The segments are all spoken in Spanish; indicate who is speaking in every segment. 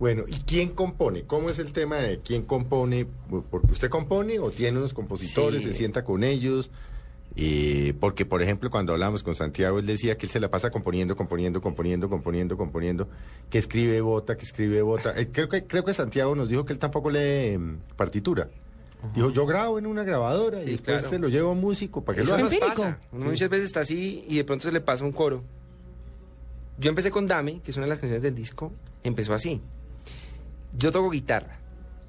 Speaker 1: Bueno, ¿y quién compone? ¿Cómo es el tema de quién compone? Porque usted compone o tiene unos compositores,
Speaker 2: Sí.
Speaker 1: se sienta con ellos. Y porque, por ejemplo, cuando hablamos con Santiago, él decía que él se la pasa componiendo, componiendo, componiendo, componiendo, componiendo, que escribe bota, que escribe bota. Eh, creo que creo que Santiago nos dijo que él tampoco lee mm, partitura. Dijo, yo grabo en una grabadora y
Speaker 2: Sí,
Speaker 1: después
Speaker 2: claro.
Speaker 1: se lo llevo a un músico para que
Speaker 2: Eso
Speaker 1: lo haga.
Speaker 2: pasa. Uno muchas veces está así y de pronto se le pasa un coro. Yo empecé con Dame, que es una de las canciones del disco, empezó así. Yo toco guitarra,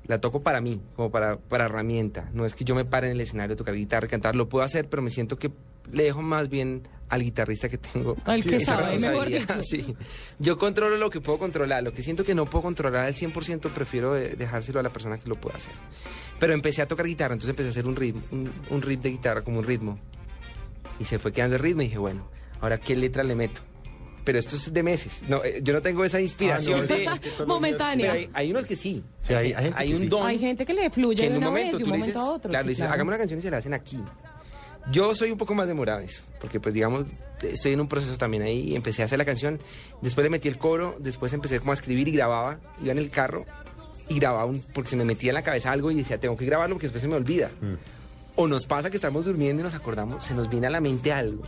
Speaker 2: la toco para mí, como para, para herramienta. No es que yo me pare en el escenario a tocar guitarra, cantar, lo puedo hacer, pero me siento que le dejo más bien al guitarrista que tengo.
Speaker 3: Al que sabe, mejor dicho.
Speaker 2: Sí. Yo controlo lo que puedo controlar, lo que siento que no puedo controlar al 100% prefiero de- dejárselo a la persona que lo pueda hacer. Pero empecé a tocar guitarra, entonces empecé a hacer un ritmo, un, un riff de guitarra como un ritmo. Y se fue quedando el ritmo y dije, bueno, ahora qué letra le meto. Pero esto es de meses. No, eh, yo no tengo esa inspiración
Speaker 1: Ah, no,
Speaker 2: de...
Speaker 3: Momentánea.
Speaker 2: Pero hay, hay unos que sí.
Speaker 1: Sí, hay- hay gente que
Speaker 2: un
Speaker 1: sí.
Speaker 2: don.
Speaker 3: Hay gente que le fluye
Speaker 2: que en
Speaker 3: de
Speaker 2: un
Speaker 3: una
Speaker 2: momento
Speaker 3: vez, de
Speaker 2: tú
Speaker 3: un
Speaker 2: le
Speaker 3: momento
Speaker 2: dices,
Speaker 3: a otro.
Speaker 2: claro,
Speaker 3: sí,
Speaker 2: le dices,
Speaker 3: claro.
Speaker 2: hagamos una canción y se la hacen aquí. Yo soy un poco más demorado, eso, porque pues digamos, estoy en un proceso también ahí, y empecé a hacer la canción, después le metí el coro, después empecé como a escribir y grababa, iba en el carro y grababa, un, porque se me metía en la cabeza algo y decía, tengo que grabarlo porque después se me olvida.
Speaker 1: Mm.
Speaker 2: O nos pasa que estamos durmiendo y nos acordamos, se nos viene a la mente algo.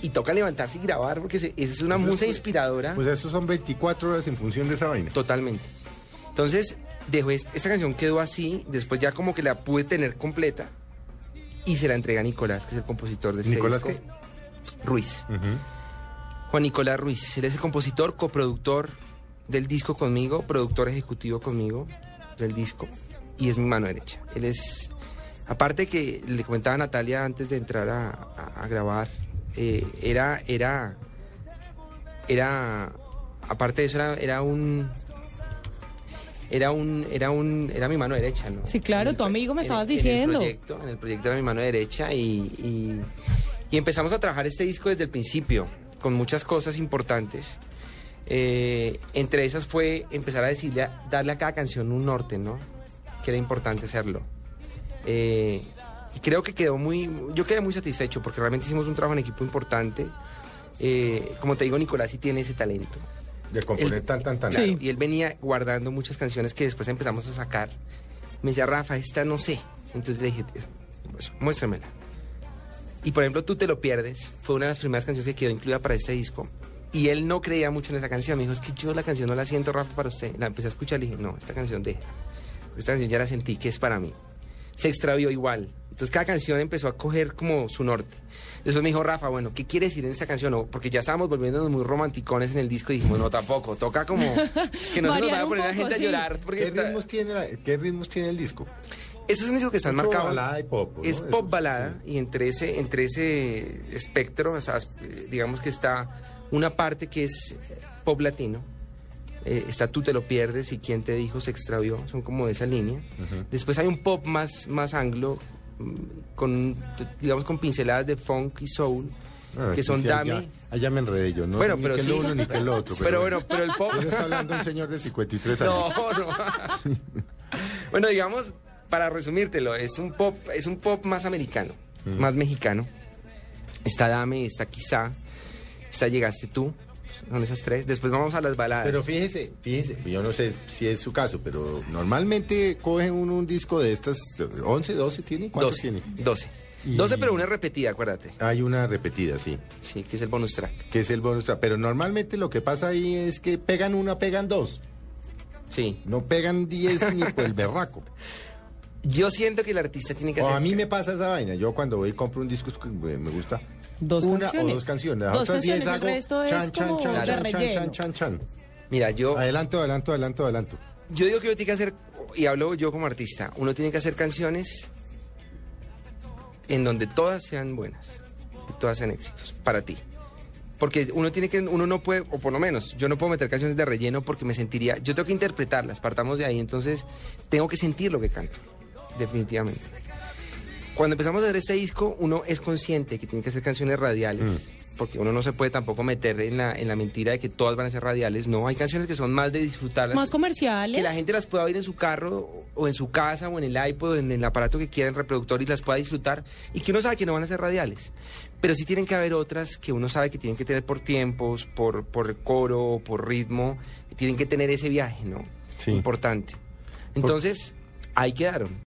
Speaker 2: Y toca levantarse y grabar porque se- esa es una
Speaker 1: Pues
Speaker 2: musa inspiradora.
Speaker 1: Pues eso son 24 horas en función de esa vaina.
Speaker 2: Totalmente. Entonces, dejo est- esta canción quedó así, después ya como que la pude tener completa y se la entrega a Nicolás, que es el compositor de este
Speaker 1: ¿Nicolás
Speaker 2: disco. Ruiz. Juan Nicolás Ruiz, él es el compositor, coproductor del disco conmigo, productor ejecutivo conmigo del disco y es mi mano derecha. Él es, aparte que le comentaba a Natalia antes de entrar a, a- a grabar, eh, era, era, era, aparte de eso era, era un, era un, era un, era mi mano derecha, ¿no?
Speaker 3: Sí, claro,
Speaker 2: el
Speaker 3: tu amigo me
Speaker 2: en-
Speaker 3: estabas
Speaker 2: en el
Speaker 3: diciendo.
Speaker 2: proyecto, en el proyecto era mi mano derecha y, y, y empezamos a trabajar este disco desde el principio, con muchas cosas importantes. Eh, entre esas fue empezar a decirle, a- darle a cada canción un norte, ¿no? Que era importante hacerlo. Eh, y creo que quedó muy, yo quedé muy satisfecho porque realmente hicimos un trabajo en equipo importante. Eh, como te digo, Nicolás sí tiene ese talento.
Speaker 1: De componer
Speaker 2: El-
Speaker 1: tan, tan, tan.
Speaker 3: Sí.
Speaker 2: Claro, y él venía guardando muchas canciones que después empezamos a sacar. Me decía, Rafa, esta no sé. Entonces le dije, "Es- pues, muéstramela. Y por ejemplo, Tú te lo pierdes. Fue una de las primeras canciones que quedó incluida para este disco. Y él no creía mucho en esa canción. Me dijo, es que yo la canción no la siento, Rafa, para usted. La empecé a escuchar y dije, no, esta canción de Esta canción ya la sentí que es para mí. Se extravió igual. Entonces cada canción empezó a coger como su norte. Después me dijo, Rafa, bueno, ¿qué quiere decir en esta canción? O- porque ya estábamos volviéndonos muy romanticones en el disco y dijimos, no, tampoco. Toca como que no se nos vaya a poner la
Speaker 3: poco,
Speaker 2: gente
Speaker 3: sí.
Speaker 2: a llorar. Porque
Speaker 1: ¿Qué
Speaker 2: está-
Speaker 1: ritmos, tiene la- ¿Qué ritmos tiene el disco?
Speaker 2: Ese es un disco que está
Speaker 1: Mucho
Speaker 2: marcado.
Speaker 1: balada y pop, ¿no?
Speaker 2: Es
Speaker 1: Eso,
Speaker 2: pop balada
Speaker 1: sí.
Speaker 2: y entre ese, entre ese espectro, o sea, digamos que está una parte que es pop latino. Eh, está Tú te lo pierdes y quién te dijo se extravió, son como de esa línea. Después hay un pop más, más anglo, mm, con, digamos, con pinceladas de funk y soul,
Speaker 1: Ah,
Speaker 2: que son
Speaker 1: sí,
Speaker 2: Dame.
Speaker 1: Allá, allá me enredé yo, ¿no?
Speaker 2: Bueno,
Speaker 1: ni
Speaker 2: pero
Speaker 1: que
Speaker 2: sí.
Speaker 1: lo uno ni que lo otro.
Speaker 2: Pero bueno, pero el pop...
Speaker 1: Está hablando un señor de 53 años.
Speaker 2: No, no. bueno, digamos, para resumírtelo, es un pop, es un pop más americano, más mexicano. Está Dame, está Quizá, está Llegaste tú, son esas tres. Después vamos a las baladas.
Speaker 1: Pero fíjese, fíjese, yo no sé si es su caso, pero normalmente coge uno un disco de estas, 11, 12 tiene, ¿cuántos
Speaker 2: 12,
Speaker 1: tiene?
Speaker 2: 12.
Speaker 1: Y-
Speaker 2: 12, pero una repetida, acuérdate.
Speaker 1: Hay una repetida, sí,
Speaker 2: Sí, que es el bonus track.
Speaker 1: que es el bonus track. Pero normalmente lo que pasa ahí es que pegan una, pegan dos.
Speaker 2: Sí.
Speaker 1: No pegan 10 ni por el berraco.
Speaker 2: Yo siento que el artista tiene que
Speaker 1: O
Speaker 2: hacer...
Speaker 1: a mí me pasa esa vaina. Yo cuando voy y compro un disco que me gusta
Speaker 3: Dos
Speaker 1: una
Speaker 3: canciones.
Speaker 1: o dos canciones. Las
Speaker 3: Dos canciones, el
Speaker 1: hago
Speaker 3: resto es
Speaker 1: chan,
Speaker 3: como
Speaker 1: chan,
Speaker 3: de
Speaker 1: chan, chan,
Speaker 3: relleno.
Speaker 1: chan, chan, chan.
Speaker 2: Mira, yo...
Speaker 1: Adelanto, adelanto, adelanto, adelanto.
Speaker 2: Yo digo que uno tiene que hacer, y hablo yo como artista, uno tiene que hacer canciones en donde todas sean buenas, y todas sean éxitos, para ti. Porque uno tiene que, uno no puede, o por lo menos, yo no puedo meter canciones de relleno porque me sentiría, yo tengo que interpretarlas, partamos de ahí, entonces tengo que sentir lo que canto, definitivamente. Cuando empezamos a hacer este disco, uno es consciente que tiene que hacer canciones radiales, porque uno no se puede tampoco meter en la, en la mentira de que todas van a ser radiales, no, hay canciones que son más de disfrutarlas.
Speaker 3: Más comerciales.
Speaker 2: Que la gente las pueda oír en su carro o en su casa o en el iPod o en el aparato que quiera, en reproductor y las pueda disfrutar y que uno sabe que no van a ser radiales. Pero sí tienen que haber otras que uno sabe que tienen que tener por tiempos, por, por coro, por ritmo, tienen que tener ese viaje, ¿no?
Speaker 1: Sí.
Speaker 2: Importante. Entonces, ahí quedaron.